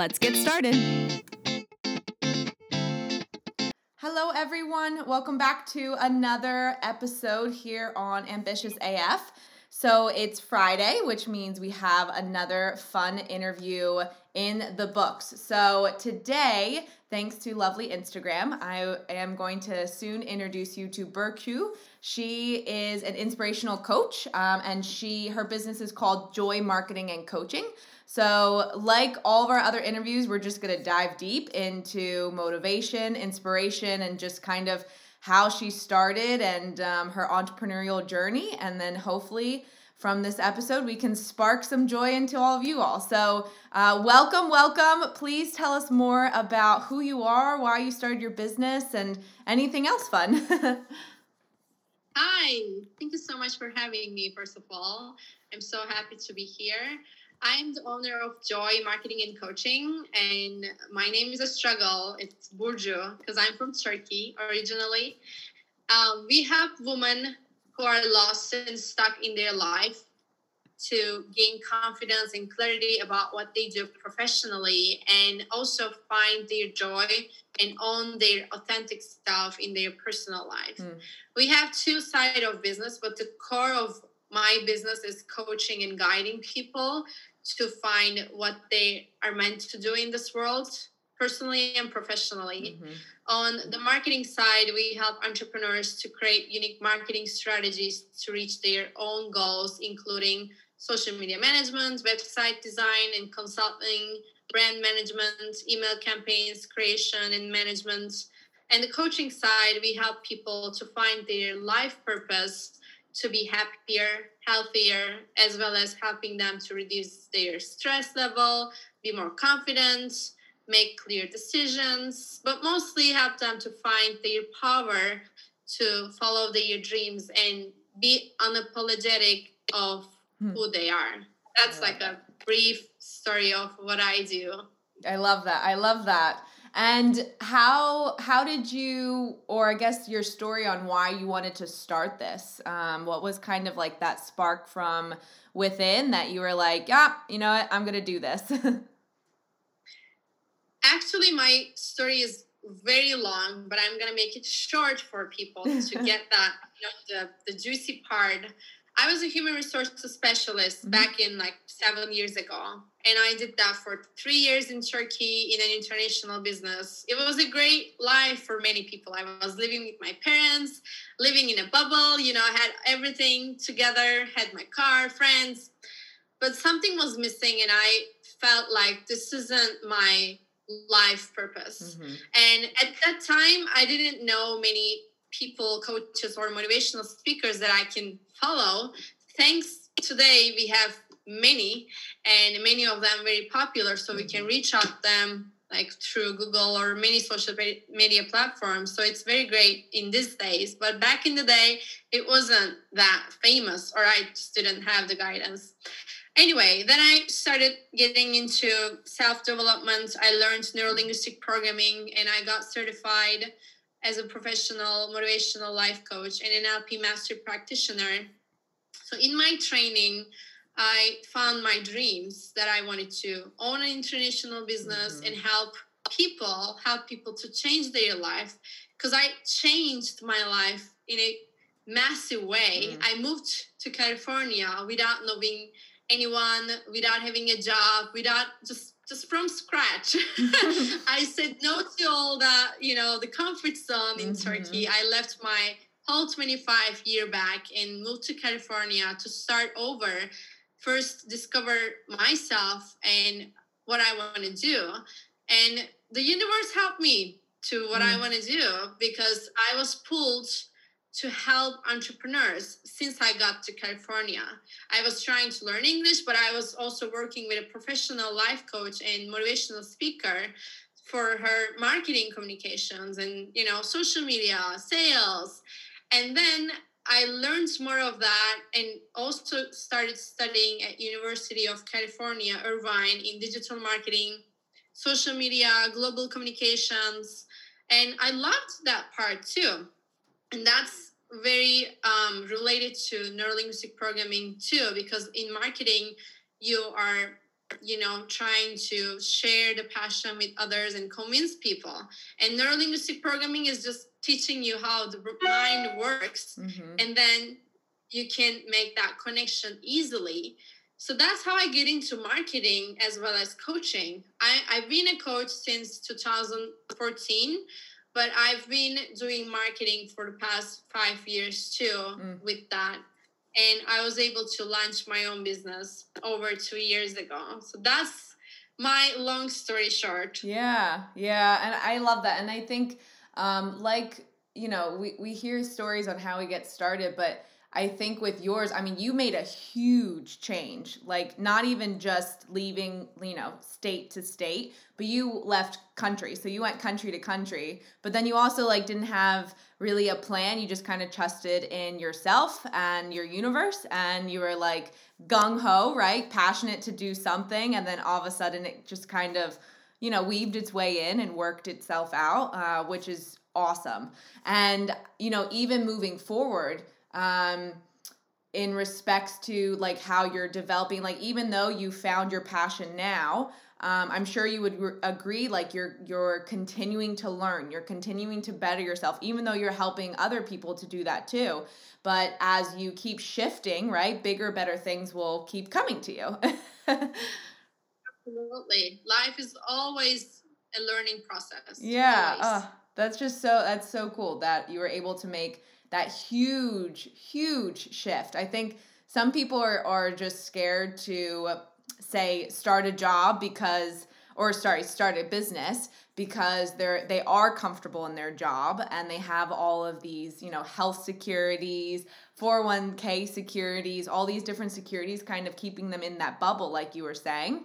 let's get started. Hello, everyone. Welcome back to another episode here on Ambitious AF. So it's Friday, which means we have another fun interview in the books. So today, thanks to lovely Instagram, I am going to soon introduce you to Burcu. She is an inspirational coach, um, and she her business is called Joyy Marketing and Coaching. So, like all of our other interviews, we're just going to dive deep into motivation, inspiration, and just kind of how she started and um, her entrepreneurial journey. And then hopefully, from this episode, we can spark some joy into all of you all. So, uh, welcome, welcome. Please tell us more about who you are, why you started your business, and anything else fun. Hi, thank you so much for having me, first of all. I'm so happy to be here. I'm the owner of Joyy Marketing and Coaching, and my name is a struggle. It's Burcu because I'm from Turkey originally. Um, we have women who are lost and stuck in their life to gain confidence and clarity about what they do professionally and also find their joy and own their authentic stuff in their personal life. Mm. We have two sides of business, but the core of my business is coaching and guiding people to find what they are meant to do in this world personally and professionally. Mm-hmm. On the marketing side, we help entrepreneurs to create unique marketing strategies to reach their own goals, including social media management, website design and consulting, brand management, email campaigns creation and management. And the coaching side, we help people to find their life purpose to be happier, healthier, as well as helping them to reduce their stress level, be more confident, make clear decisions, but mostly help them to find their power to follow their dreams and be unapologetic of hmm. who they are. That's like that. a brief story of what I do. I love that. I love that. And how how did you, or I guess your story on why you wanted to start this? Um, what was kind of like that spark from within that you were like, yeah, you know what, I'm gonna do this. Actually, my story is very long, but I'm gonna make it short for people to get that you know, the the juicy part. I was a human resources specialist mm-hmm. back in like seven years ago. And I did that for three years in Turkey in an international business. It was a great life for many people. I was living with my parents, living in a bubble, you know, I had everything together, had my car, friends. But something was missing, and I felt like this isn't my life purpose. Mm-hmm. And at that time, I didn't know many people, coaches, or motivational speakers that I can follow. Thanks today, we have many, and many of them very popular, so we can mm-hmm. reach out them like through Google or many social media platforms. So it's very great in these days. But back in the day, it wasn't that famous, or I just didn't have the guidance. Anyway, then I started getting into self development. I learned neuro linguistic programming and I got certified as a professional motivational life coach and NLP master practitioner. So in my training, I found my dreams that I wanted to own an international business mm-hmm. and help people, help people to change their life. Because I changed my life in a massive way. Mm. I moved to California without knowing anyone, without having a job, without just just from scratch. I said no to all that, you know, the comfort zone in mm-hmm. Turkey. I left my whole 25 year back and moved to California to start over. First, discover myself and what I want to do. And the universe helped me to what mm. I want to do because I was pulled to help entrepreneurs since I got to California. I was trying to learn English, but I was also working with a professional life coach and motivational speaker for her marketing communications and you know social media sales. And then i learned more of that and also started studying at university of california irvine in digital marketing social media global communications. And i loved that part too and that's very um, related to neurolinguistic programming too because in marketing you are you know trying to share the passion with others and convince people. And neurolinguistic programming is just teaching you how the mind works mm-hmm. and then you can make that connection easily. So that's how i get into marketing as well as coaching. I, i've been a coach since 2014 but i've been doing marketing for the past five years too mm. with that and I was able to launch my own business over two years ago. So that's my long story short. Yeah, yeah, and I love that, and I think, um, like you know, we we hear stories on how we get started, but I think with yours, I mean, you made a huge change. Like not even just leaving, you know, state to state, but you left country. So you went country to country, but then you also like didn't have really a plan. You just kind of trusted in yourself and your universe and you were like gung ho, right? Passionate to do something and then all of a sudden it just kind of you know, weaved its way in and worked itself out, uh, which is awesome. And, you know, even moving forward, um, in respects to like how you're developing like even though you found your passion now um, i'm sure you would re- agree like you're you're continuing to learn you're continuing to better yourself even though you're helping other people to do that too. But as you keep shifting right bigger better things will keep coming to you. Absolutely. Life is always a learning process. Yeah. Uh, that's just so that's so cool that you were able to make that huge, huge shift. I think some people are, are just scared to say start a job because or sorry start a business because they're they are comfortable in their job and they have all of these you know health securities 401k securities all these different securities kind of keeping them in that bubble like you were saying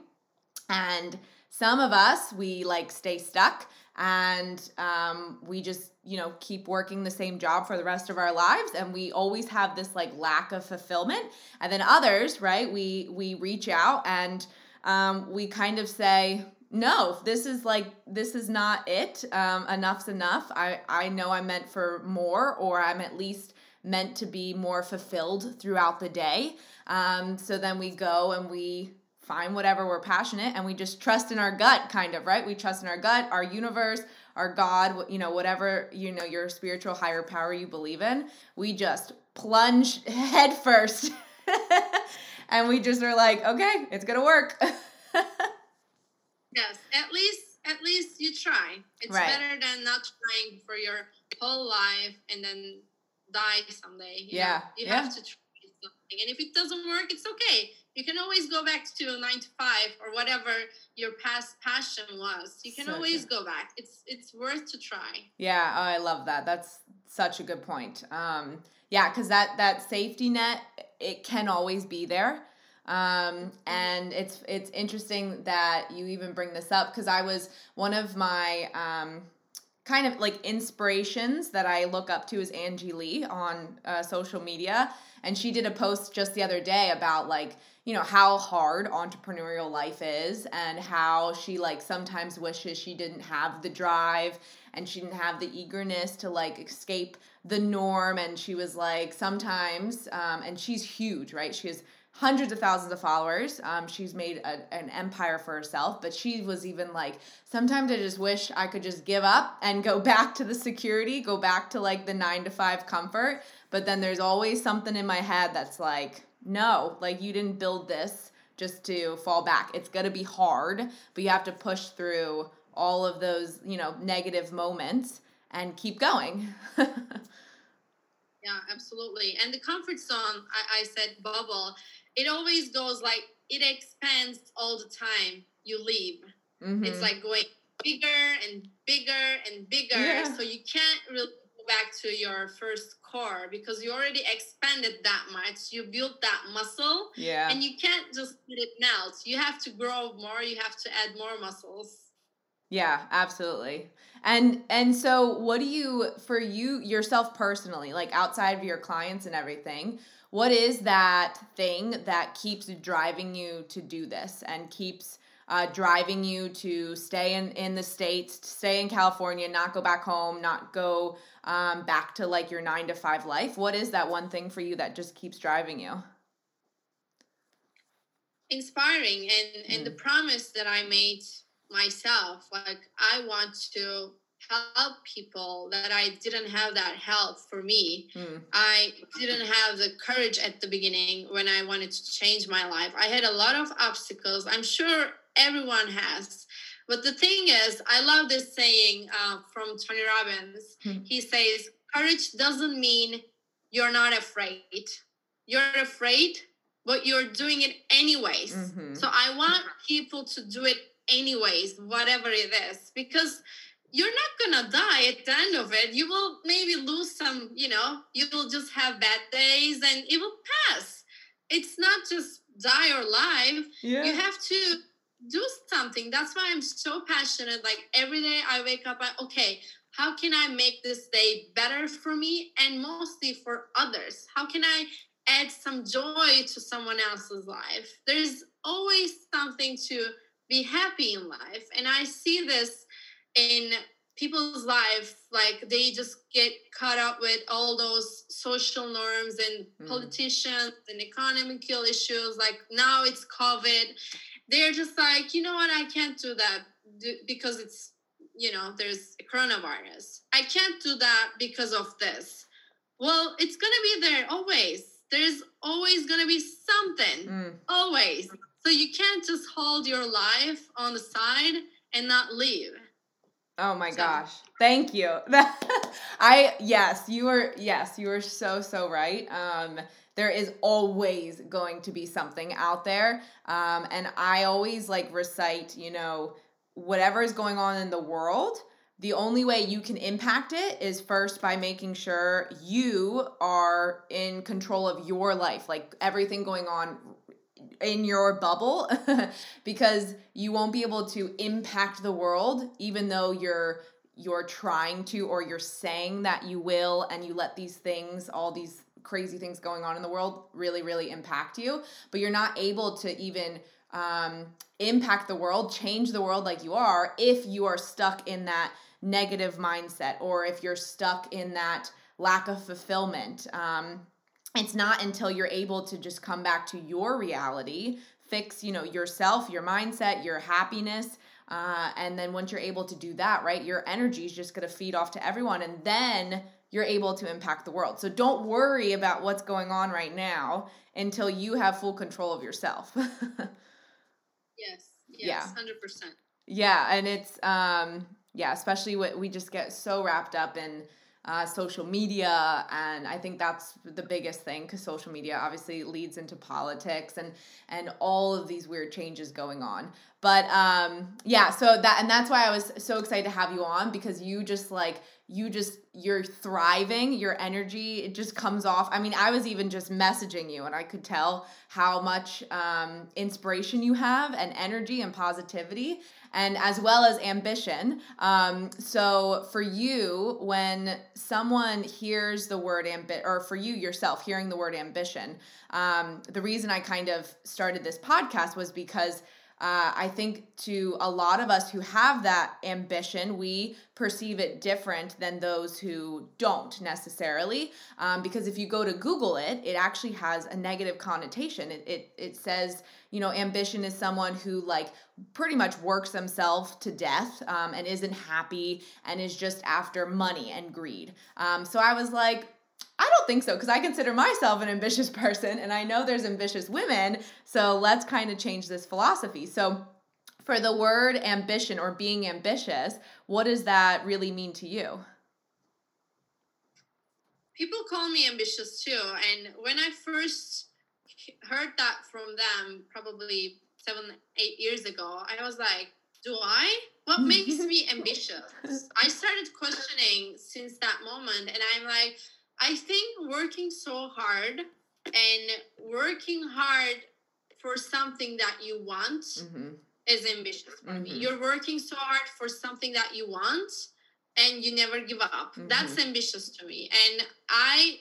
and some of us we like stay stuck and um, we just you know keep working the same job for the rest of our lives and we always have this like lack of fulfillment. And then others right we we reach out and um, we kind of say no this is like this is not it. Um, enough's enough. I i know i'm meant for more or i'm at least meant to be more fulfilled throughout the day. Um, so then we go and we find whatever we're passionate and we just trust in our gut kind of right we trust in our gut our universe our god you know whatever you know your spiritual higher power you believe in we just plunge head first and we just are like okay it's gonna work yes at least at least you try it's right. better than not trying for your whole life and then die someday you yeah know? you yeah. have to try something and if it doesn't work it's okay you can always go back to nine to five or whatever your past passion was. You can always go back. It's it's worth to try. Yeah oh, i love that. That's such a good point. Um yeah because that that safety net it can always be there. Um mm-hmm. and it's it's interesting that you even bring this up because i was one of my um kind of like inspirations that I look up to is Angie Lee on uh, social media. And she did a post just the other day about like, you know, how hard entrepreneurial life is and how she like sometimes wishes she didn't have the drive and she didn't have the eagerness to like escape the norm. And she was like, sometimes, um, and she's huge, right? She has hundreds of thousands of followers. Um, she's made a, an empire for herself, but she was even like, sometimes I just wish I could just give up and go back to the security, go back to like the nine to five comfort. But then there's always something in my head that's like, no, like you didn't build this just to fall back. It's going to be hard, but you have to push through all of those, you know, negative moments and keep going. yeah, absolutely. And the comfort zone, I, I said bubble it always goes like it expands all the time you leave. Mm-hmm. It's like going bigger and bigger and bigger. Yeah. So you can't really back to your first core because you already expanded that much. You built that muscle. Yeah. And you can't just let it melt. You have to grow more. You have to add more muscles. Yeah, absolutely. And and so what do you for you yourself personally, like outside of your clients and everything, what is that thing that keeps driving you to do this and keeps uh, driving you to stay in, in the states stay in california not go back home not go um, back to like your nine to five life what is that one thing for you that just keeps driving you inspiring and and mm. the promise that i made myself like i want to help people that I didn't have that help for me. Mm. I didn't have the courage at the beginning when I wanted to change my life. I had a lot of obstacles. I'm sure everyone has. But the thing is, I love this saying uh, from Tony Robbins. Mm. He says, Courage doesn't mean you're not afraid. You're afraid, but you're doing it anyways. Mm-hmm. So I want people to do it anyways, whatever it is, because you're not gonna die at the end of it. You will maybe lose some, you know, you will just have bad days and it will pass. It's not just die or live. Yeah. You have to do something. That's why I'm so passionate. Like every day I wake up, I okay, how can I make this day better for me and mostly for others? How can I add some joy to someone else's life? There's always something to be happy in life. And I see this in people's life like they just get caught up with all those social norms and mm. politicians and economical issues like now it's covid they're just like you know what i can't do that because it's you know there's a coronavirus i can't do that because of this well it's gonna be there always there's always gonna be something mm. always so you can't just hold your life on the side and not leave Oh my so. gosh. Thank you. I yes, you are yes, you are so so right. Um there is always going to be something out there. Um and I always like recite, you know, whatever is going on in the world, the only way you can impact it is first by making sure you are in control of your life, like everything going on in your bubble because you won't be able to impact the world even though you're you're trying to or you're saying that you will and you let these things all these crazy things going on in the world really really impact you but you're not able to even um, impact the world change the world like you are if you are stuck in that negative mindset or if you're stuck in that lack of fulfillment. Um, it's not until you're able to just come back to your reality fix you know yourself your mindset your happiness uh, and then once you're able to do that right your energy is just going to feed off to everyone and then you're able to impact the world. So don't worry about what's going on right now until you have full control of yourself. Yes yes yeah. 100% yeah and it's um yeah especially what we just get so wrapped up in uh, social media and i think that's the biggest thing because social media obviously leads into politics and and all of these weird changes going on. But um yeah so that and that's why i was so excited to have you on because you just like you just you're thriving your energy it just comes off. I mean i was even just messaging you and i could tell how much um, inspiration you have and energy and positivity and as well as ambition. Um, so for you when someone hears the word ambi or for you yourself hearing the word ambition um, the reason i kind of started this podcast was because uh, I think to a lot of us who have that ambition, we perceive it different than those who don't necessarily. Um, because if you go to Google it, it actually has a negative connotation. It, it, it says, you know, ambition is someone who like pretty much works themselves to death um, and isn't happy and is just after money and greed. Um, so I was like, I don't think so because I consider myself an ambitious person and I know there's ambitious women. So let's kind of change this philosophy. So, for the word ambition or being ambitious, what does that really mean to you? People call me ambitious too. And when I first heard that from them, probably seven, eight years ago, I was like, do I? What makes me ambitious? I started questioning since that moment, and I'm like, I think working so hard and working hard for something that you want mm-hmm. is ambitious for mm-hmm. me. You're working so hard for something that you want and you never give up. Mm-hmm. That's ambitious to me. And I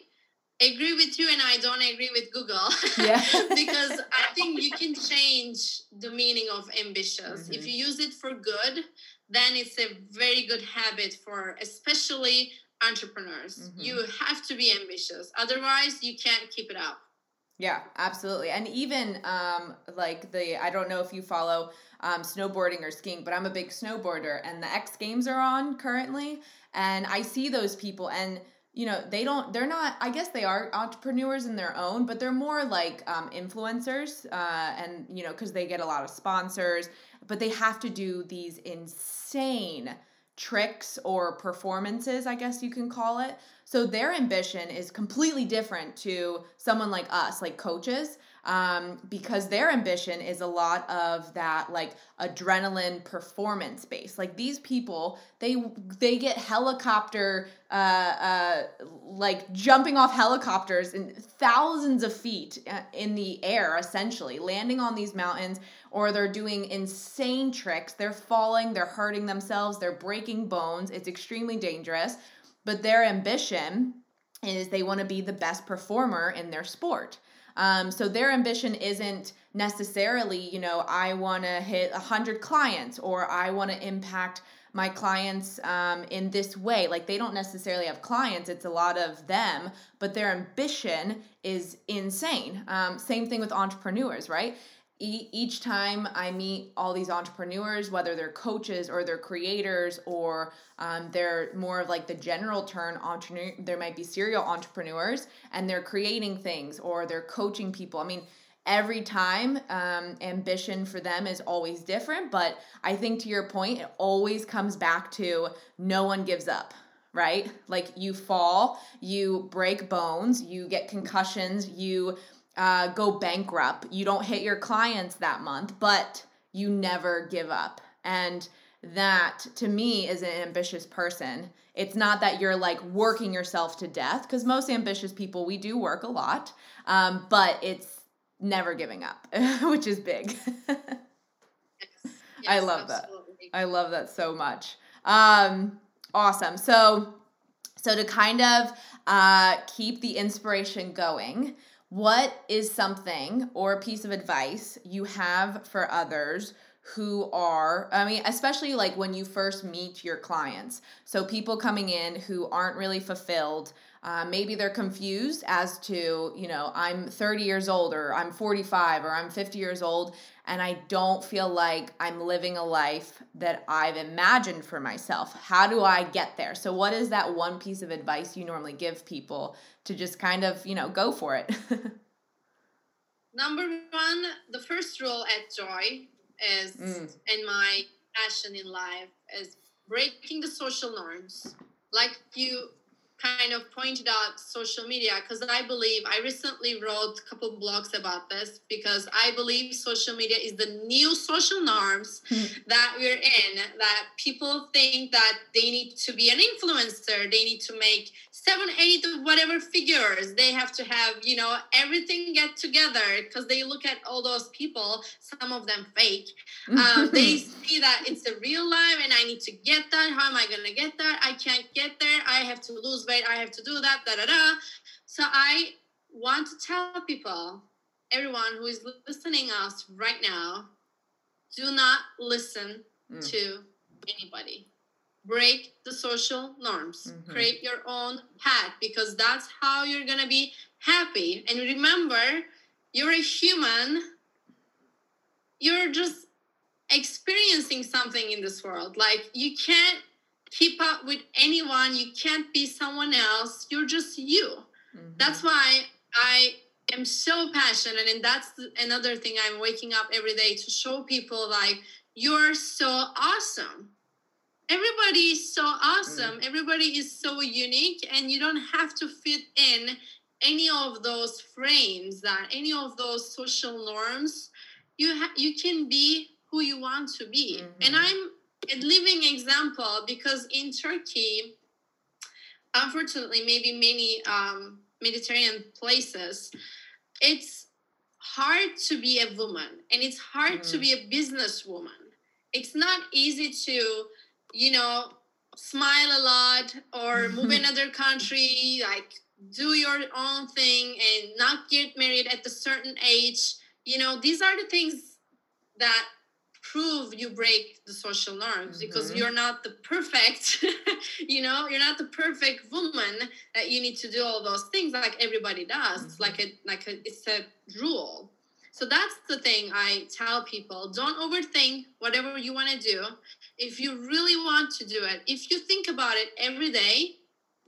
agree with you and I don't agree with Google. Yeah. because I think you can change the meaning of ambitious. Mm-hmm. If you use it for good, then it's a very good habit for especially entrepreneurs. Mm-hmm. You have to be ambitious. Otherwise, you can't keep it up. Yeah, absolutely. And even um, like the, I don't know if you follow um, snowboarding or skiing, but I'm a big snowboarder and the X Games are on currently. And I see those people and you know they don't they're not i guess they are entrepreneurs in their own but they're more like um, influencers uh, and you know because they get a lot of sponsors but they have to do these insane tricks or performances, I guess you can call it. So their ambition is completely different to someone like us, like coaches, um, because their ambition is a lot of that like adrenaline performance base. Like these people, they they get helicopter, uh, uh, like jumping off helicopters in thousands of feet uh, in the air, essentially landing on these mountains or they're doing insane tricks. They're falling, they're hurting themselves, they're breaking bones. It's extremely dangerous. But their ambition is they want to be the best performer in their sport. Um, so their ambition isn't necessarily, you know, I want to hit 100 clients or I want to impact my clients um, in this way. Like they don't necessarily have clients, it's a lot of them, but their ambition is insane. Um, same thing with entrepreneurs, right? Each time I meet all these entrepreneurs, whether they're coaches or they're creators or um, they're more of like the general term entrepreneur, there might be serial entrepreneurs and they're creating things or they're coaching people. I mean, every time um, ambition for them is always different, but I think to your point, it always comes back to no one gives up right? Like you fall, you break bones, you get concussions, you uh, go bankrupt. You don't hit your clients that month, but you never give up. And that to me is an ambitious person. It's not that you're like working yourself to death, because most ambitious people, we do work a lot, um, but it's never giving up, which is big. yes. Yes, I love absolutely. that. I love that so much. Um, awesome. So, so to kind of uh, keep the inspiration going, what is something or a piece of advice you have for others who are, I mean, especially like when you first meet your clients? So, people coming in who aren't really fulfilled. Uh, maybe they're confused as to, you know, I'm 30 years old or I'm 45 or I'm 50 years old and I don't feel like I'm living a life that I've imagined for myself. How do I get there? So, what is that one piece of advice you normally give people to just kind of, you know, go for it? Number one, the first rule at Joyy is, mm. in my passion in life, is breaking the social norms. Like you kind of pointed out social media because I believe I recently wrote a couple blogs about this because I believe social media is the new social norms hmm. that we're in that people think that they need to be an influencer they need to make seven eight whatever figures they have to have you know everything get together because they look at all those people some of them fake um, they see that it's a real life and I need to get that how am I gonna get that I can't get there I have to lose weight I have to do that, da da da. So I want to tell people, everyone who is listening us right now, do not listen mm. to anybody. Break the social norms. Mm-hmm. Create your own path because that's how you're gonna be happy. And remember, you're a human. You're just experiencing something in this world. Like you can't keep up with anyone. You can't be someone else. You're just you. Mm-hmm. That's why I am so passionate. And that's another thing I'm waking up every day to show people like, you're so awesome. Everybody is so awesome. Mm. Everybody is so unique, and you don't have to fit in any of those frames that any of those social norms. You ha- you can be who you want to be. Mm-hmm. And I'm a living example because in Turkey, unfortunately, maybe many um, Mediterranean places, it's hard to be a woman and it's hard mm. to be a businesswoman. It's not easy to, you know, smile a lot or move another country, like do your own thing and not get married at a certain age. You know, these are the things that prove you break the social norms mm-hmm. because you're not the perfect you know you're not the perfect woman that you need to do all those things like everybody does mm-hmm. like a like a it's a rule so that's the thing i tell people don't overthink whatever you want to do if you really want to do it if you think about it every day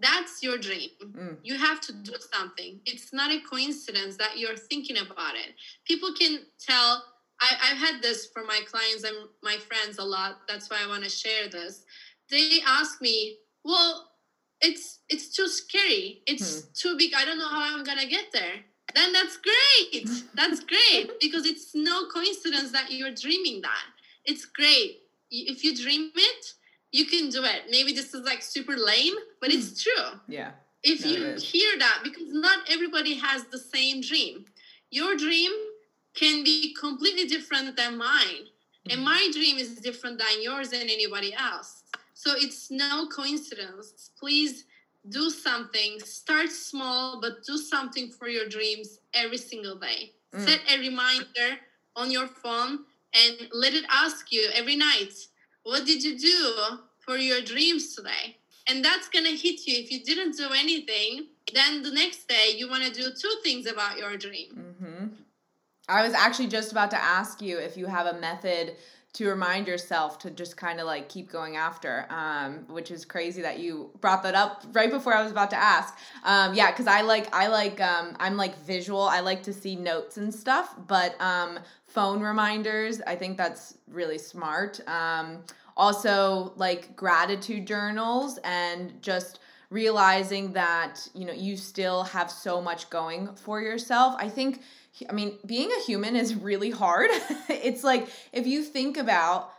that's your dream mm. you have to do something it's not a coincidence that you're thinking about it people can tell I, I've had this for my clients and my friends a lot. That's why I want to share this. They ask me, well, it's it's too scary. It's hmm. too big. I don't know how I'm gonna get there. Then that's great. That's great because it's no coincidence that you're dreaming that. It's great. If you dream it, you can do it. Maybe this is like super lame, but it's hmm. true. Yeah. If no, you hear that, because not everybody has the same dream. Your dream can be completely different than mine. And my dream is different than yours and anybody else. So it's no coincidence. Please do something. Start small, but do something for your dreams every single day. Mm. Set a reminder on your phone and let it ask you every night, what did you do for your dreams today? And that's going to hit you. If you didn't do anything, then the next day you want to do two things about your dream. Mm-hmm. I was actually just about to ask you if you have a method to remind yourself to just kind of like keep going after, um, which is crazy that you brought that up right before I was about to ask. Um, yeah, because I like I like um, I'm like visual. I like to see notes and stuff, but um, phone reminders. I think that's really smart. Um, also, like gratitude journals and just realizing that you know you still have so much going for yourself. I think I mean, being a human is really hard. it's like if you think about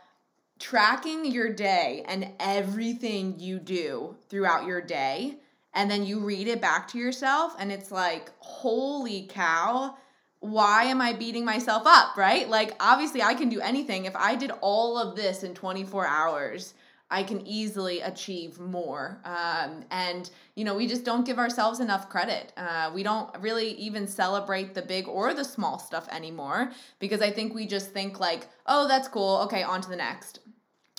tracking your day and everything you do throughout your day, and then you read it back to yourself, and it's like, holy cow, why am I beating myself up, right? Like, obviously, I can do anything. If I did all of this in 24 hours, I can easily achieve more. Um, and, you know, we just don't give ourselves enough credit. Uh, we don't really even celebrate the big or the small stuff anymore because I think we just think, like, oh, that's cool. Okay, on to the next.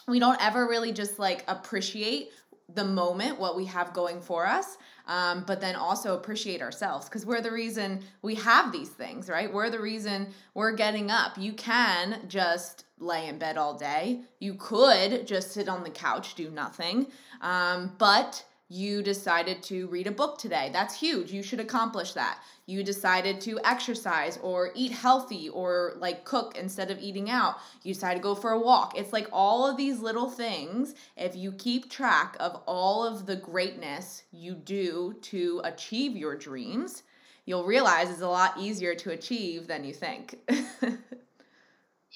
We don't ever really just like appreciate the moment, what we have going for us um, but then also appreciate ourselves because we're the reason we have these things, right? We're the reason we're getting up. You can just lay in bed all day. You could just sit on the couch, do nothing. Um, but you decided to read a book today. That's huge. You should accomplish that. You decided to exercise or eat healthy or like cook instead of eating out. You decided to go for a walk. It's like all of these little things. If you keep track of all of the greatness you do to achieve your dreams, you'll realize it's a lot easier to achieve than you think.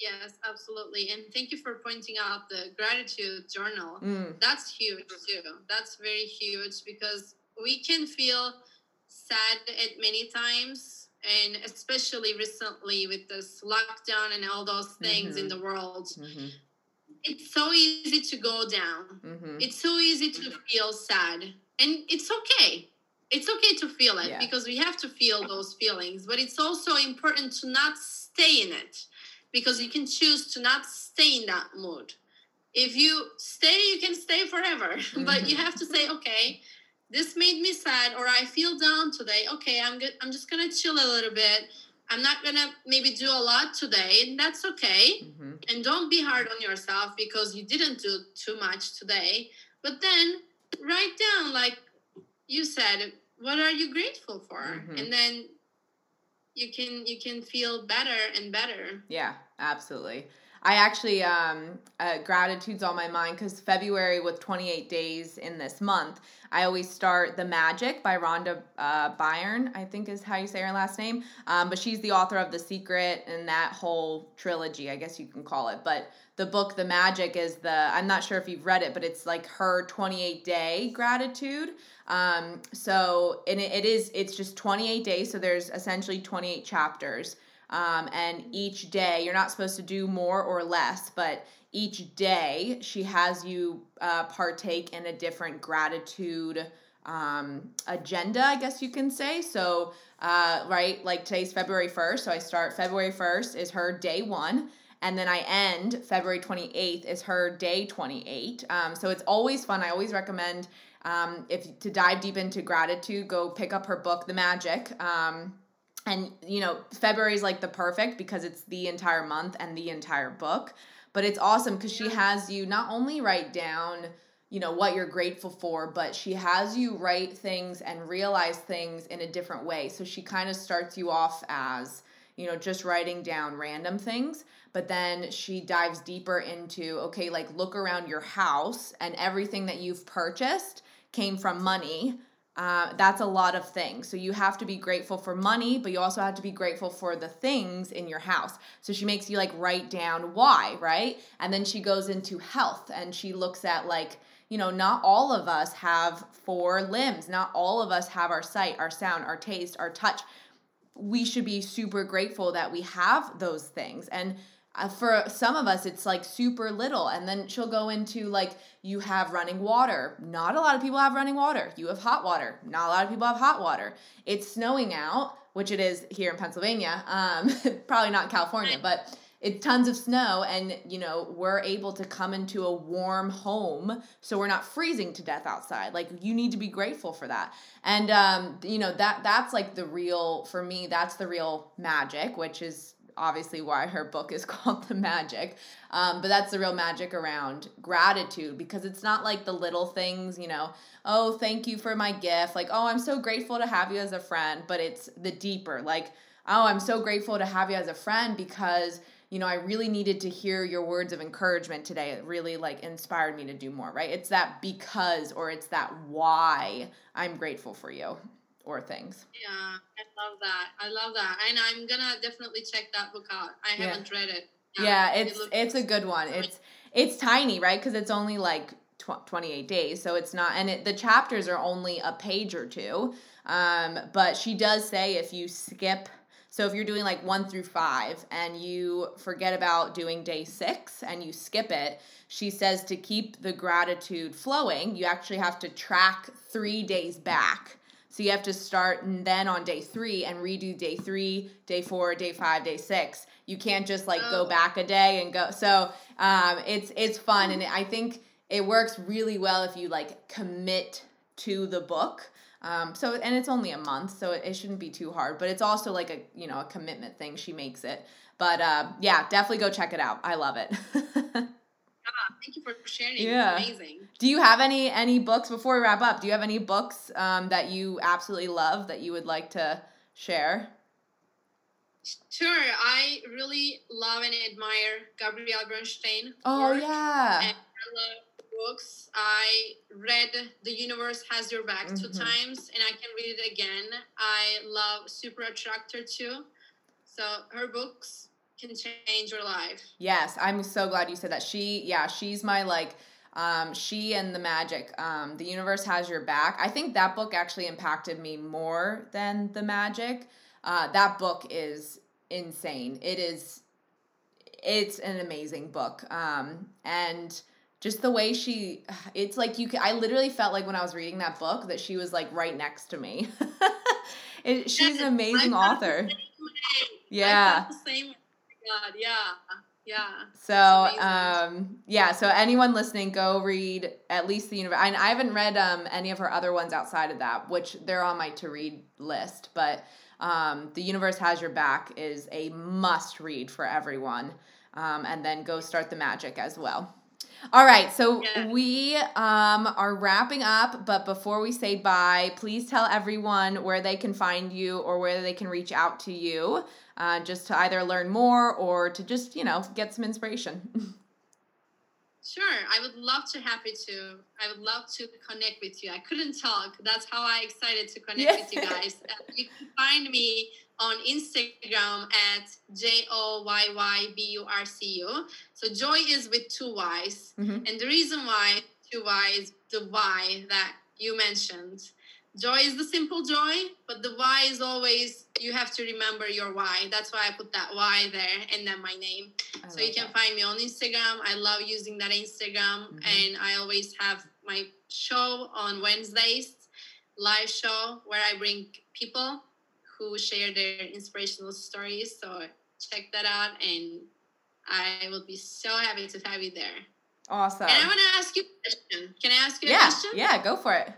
Yes, absolutely. And thank you for pointing out the gratitude journal. Mm. That's huge too. That's very huge because we can feel sad at many times and especially recently with this lockdown and all those things mm-hmm. in the world. Mm-hmm. It's so easy to go down. Mm-hmm. It's so easy to feel sad. And it's okay. It's okay to feel it yeah. because we have to feel those feelings, but it's also important to not stay in it because you can choose to not stay in that mood. If you stay, you can stay forever, but you have to say, okay, this made me sad, or I feel down today. Okay, I'm good. I'm just gonna chill a little bit. I'm not gonna maybe do a lot today, and that's okay. Mm-hmm. And don't be hard on yourself because you didn't do too much today. But then write down, like you said, what are you grateful for, mm-hmm. and then you can you can feel better and better yeah absolutely I actually um uh, gratitude's on my mind because February with 28 days in this month, I always start The Magic by Rhonda uh, Byrne, I think is how you say her last name. Um, but she's the author of The Secret and that whole trilogy, I guess you can call it. But the book The Magic is the I'm not sure if you've read it, but it's like her 28 day gratitude. Um, so and it, it is it's just 28 days, so there's essentially 28 chapters. Um, and each day you're not supposed to do more or less, but each day she has you uh, partake in a different gratitude um, agenda, I guess you can say. So, uh, right, like today's February 1st. So I start February 1st is her day one and then I end February 28th is her day 28. Um, so it's always fun. I always recommend um, if to dive deep into gratitude, go pick up her book, The Magic. Um, and you know, February is like the perfect because it's the entire month and the entire book. But it's awesome because she has you not only write down you know what you're grateful for but she has you write things and realize things in a different way so she kind of starts you off as you know just writing down random things but then she dives deeper into okay like look around your house and everything that you've purchased came from money uh, that's a lot of things. So you have to be grateful for money but you also have to be grateful for the things in your house. So she makes you like write down why right? And then she goes into health and she looks at like you know not all of us have four limbs. Not all of us have our sight our sound our taste our touch. We should be super grateful that we have those things. And for some of us it's like super little and then she'll go into like you have running water. Not a lot of people have running water. You have hot water. Not a lot of people have hot water. It's snowing out which it is here in pennsylvania um, probably not california but it's tons of snow and you know we're able to come into a warm home so we're not freezing to death outside. Like you need to be grateful for that. And um, you know that that's like the real for me that's the real magic which is obviously why her book is called The Magic. Um, but that's the real magic around gratitude because it's not like the little things, you know, oh, thank you for my gift. Like, oh, I'm so grateful to have you as a friend. But it's the deeper, like, oh, I'm so grateful to have you as a friend because you know, I really needed to hear your words of encouragement today. It really like inspired me to do more, right? It's that because or it's that why I'm grateful for you or things. Yeah, I love that. I love that, and I'm gonna definitely check that book out. I yeah. haven't read it. Yeah, yeah it's it it's a good one. It's it's tiny, right? Because it's only like tw- 28 days, so it's not, and it, the chapters are only a page or two. Um, but she does say if you skip. So if you're doing like one through five and you forget about doing day six and you skip it, she says to keep the gratitude flowing, you actually have to track three days back so you have to start and then on day three and redo day three, day four, day five, day six. You can't just like oh. go back a day and go. So um, it's it's fun and I think it works really well if you like commit to the book. Um, so and it's only a month, so it, it shouldn't be too hard. But it's also like a you know a commitment thing. She makes it. But uh, yeah, definitely go check it out. I love it. thank you for sharing. Yeah. amazing. Do you have any any books before we wrap up? Do you have any books um, that you absolutely love that you would like to share? Sure. I really love and admire Gabrielle Bernstein. Oh yeah. And I love books. I read The Universe Has Your Back mm-hmm. two times and I can read it again. I love Super Attractor too. So her books can change your life. Yes, I'm so glad you said that. She, yeah, she's my like. Um, she and the magic um, the universe has your back. I think that book actually impacted me more than the magic. Uh, that book is insane. It is it's an amazing book. Um, and just the way she it's like you i literally felt like when i was reading that book that she was like right next to me. It, she's an amazing author. yeah God, yeah. Yeah. So, um, yeah. So anyone listening, go read at least the universe. I, I haven't read um any of her other ones outside of that, which they're on my to read list. But um, the universe has your back is a must read for everyone. Um, and then go start the magic as well. All right, so yeah. we um, are wrapping up, but before we say bye, please tell everyone where they can find you or where they can reach out to you, uh, just to either learn more or to just you know get some inspiration. Sure, I would love to happy to. I would love to connect with you. I couldn't talk. That's how I excited to connect yeah. with you guys. Uh, you can find me on Instagram at J O Y Y B U R C U. So joy is with two Y's. Mm-hmm. And the reason why two Y's, the Y that you mentioned. Joy is the simple joy, but the Y is always you have to remember your why. That's why I put that why there and then my name. I so you can that. find me on Instagram. I love using that Instagram, mm-hmm. and I always have my show on Wednesdays, live show where I bring people who share their inspirational stories. So check that out, and I will be so happy to have you there. Awesome. And I want to ask you a question. Can I ask you yeah, a question? Yeah, go for it.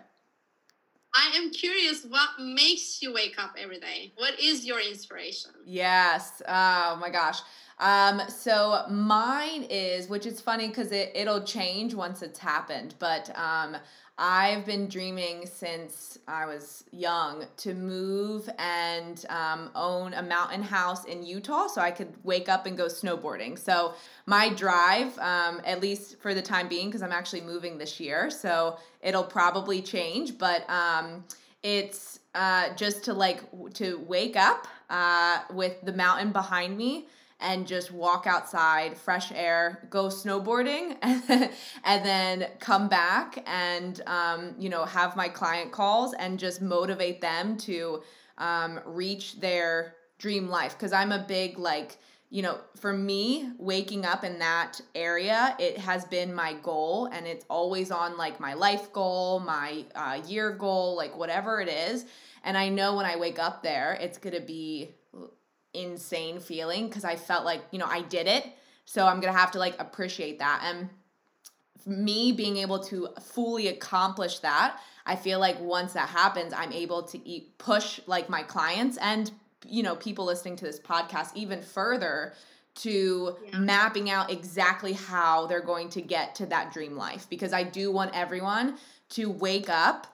I am curious what makes you wake up every day? What is your inspiration? Yes. Oh my gosh. Um, so mine is, which is funny because it, it'll change once it's happened, but um, I've been dreaming since I was young to move and um, own a mountain house in Utah so I could wake up and go snowboarding. So, my drive, um, at least for the time being, because I'm actually moving this year, so it'll probably change, but um, it's uh, just to like to wake up uh, with the mountain behind me and just walk outside, fresh air, go snowboarding, and then come back and um, you know have my client calls and just motivate them to um, reach their dream life. Because I'm a big like you know for me waking up in that area it has been my goal and it's always on like my life goal my uh, year goal like whatever it is and i know when i wake up there it's going to be insane feeling because I felt like, you know, I did it. So I'm going to have to like appreciate that. And me being able to fully accomplish that, I feel like once that happens, I'm able to eat, push like my clients and, you know, people listening to this podcast even further to yeah. mapping out exactly how they're going to get to that dream life because I do want everyone to wake up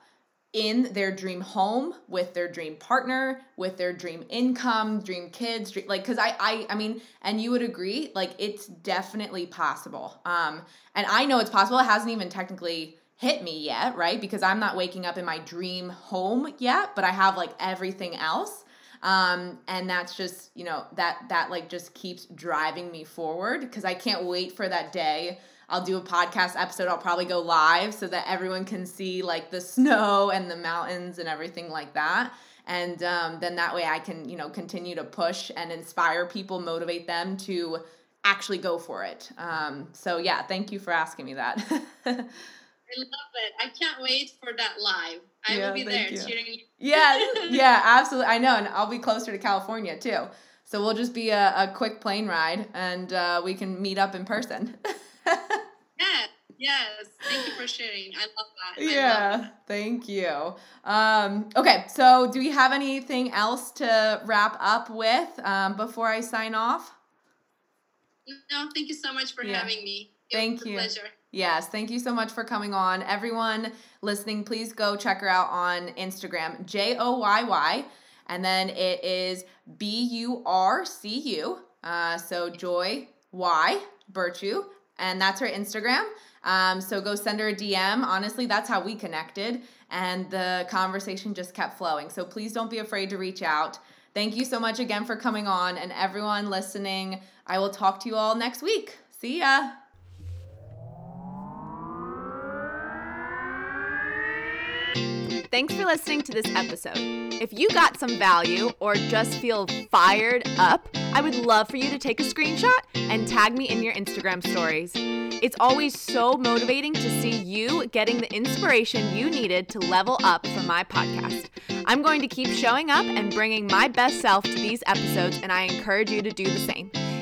in their dream home with their dream partner with their dream income dream kids dream, like because I, I i mean and you would agree like it's definitely possible. Um and i know it's possible. It hasn't even technically hit me yet right? Because i'm not waking up in my dream home yet but i have like everything else. Um and that's just you know that that like just keeps driving me forward because i can't wait for that day I'll do a podcast episode. I'll probably go live so that everyone can see like the snow and the mountains and everything like that. And um, then that way I can, you know, continue to push and inspire people, motivate them to actually go for it. Um, so yeah, thank you for asking me that. I love it. I can't wait for that live. I yeah, will be there you. cheering you. Yeah, yeah, absolutely. I know, and I'll be closer to California too. So we'll just be a, a quick plane ride, and uh, we can meet up in person. yes, yes. Thank you for sharing. I love that. Yeah, love that. thank you. Um, okay, so do we have anything else to wrap up with um, before I sign off? No, thank you so much for yeah. having me. It thank you. pleasure. Yes, thank you so much for coming on. Everyone listening, please go check her out on Instagram, J O Y Y, and then it is B U R C U. Uh, so Joy Y Burcu, and that's her Instagram. Um, so go send her a DM. Honestly, that's how we connected, and the conversation just kept flowing. So please don't be afraid to reach out. Thank you so much again for coming on, and everyone listening. I will talk to you all next week. See ya. Thanks for listening to this episode. If you got some value or just feel fired up, I would love for you to take a screenshot and tag me in your Instagram stories. It's always so motivating to see you getting the inspiration you needed to level up for my podcast. I'm going to keep showing up and bringing my best self to these episodes, and I encourage you to do the same.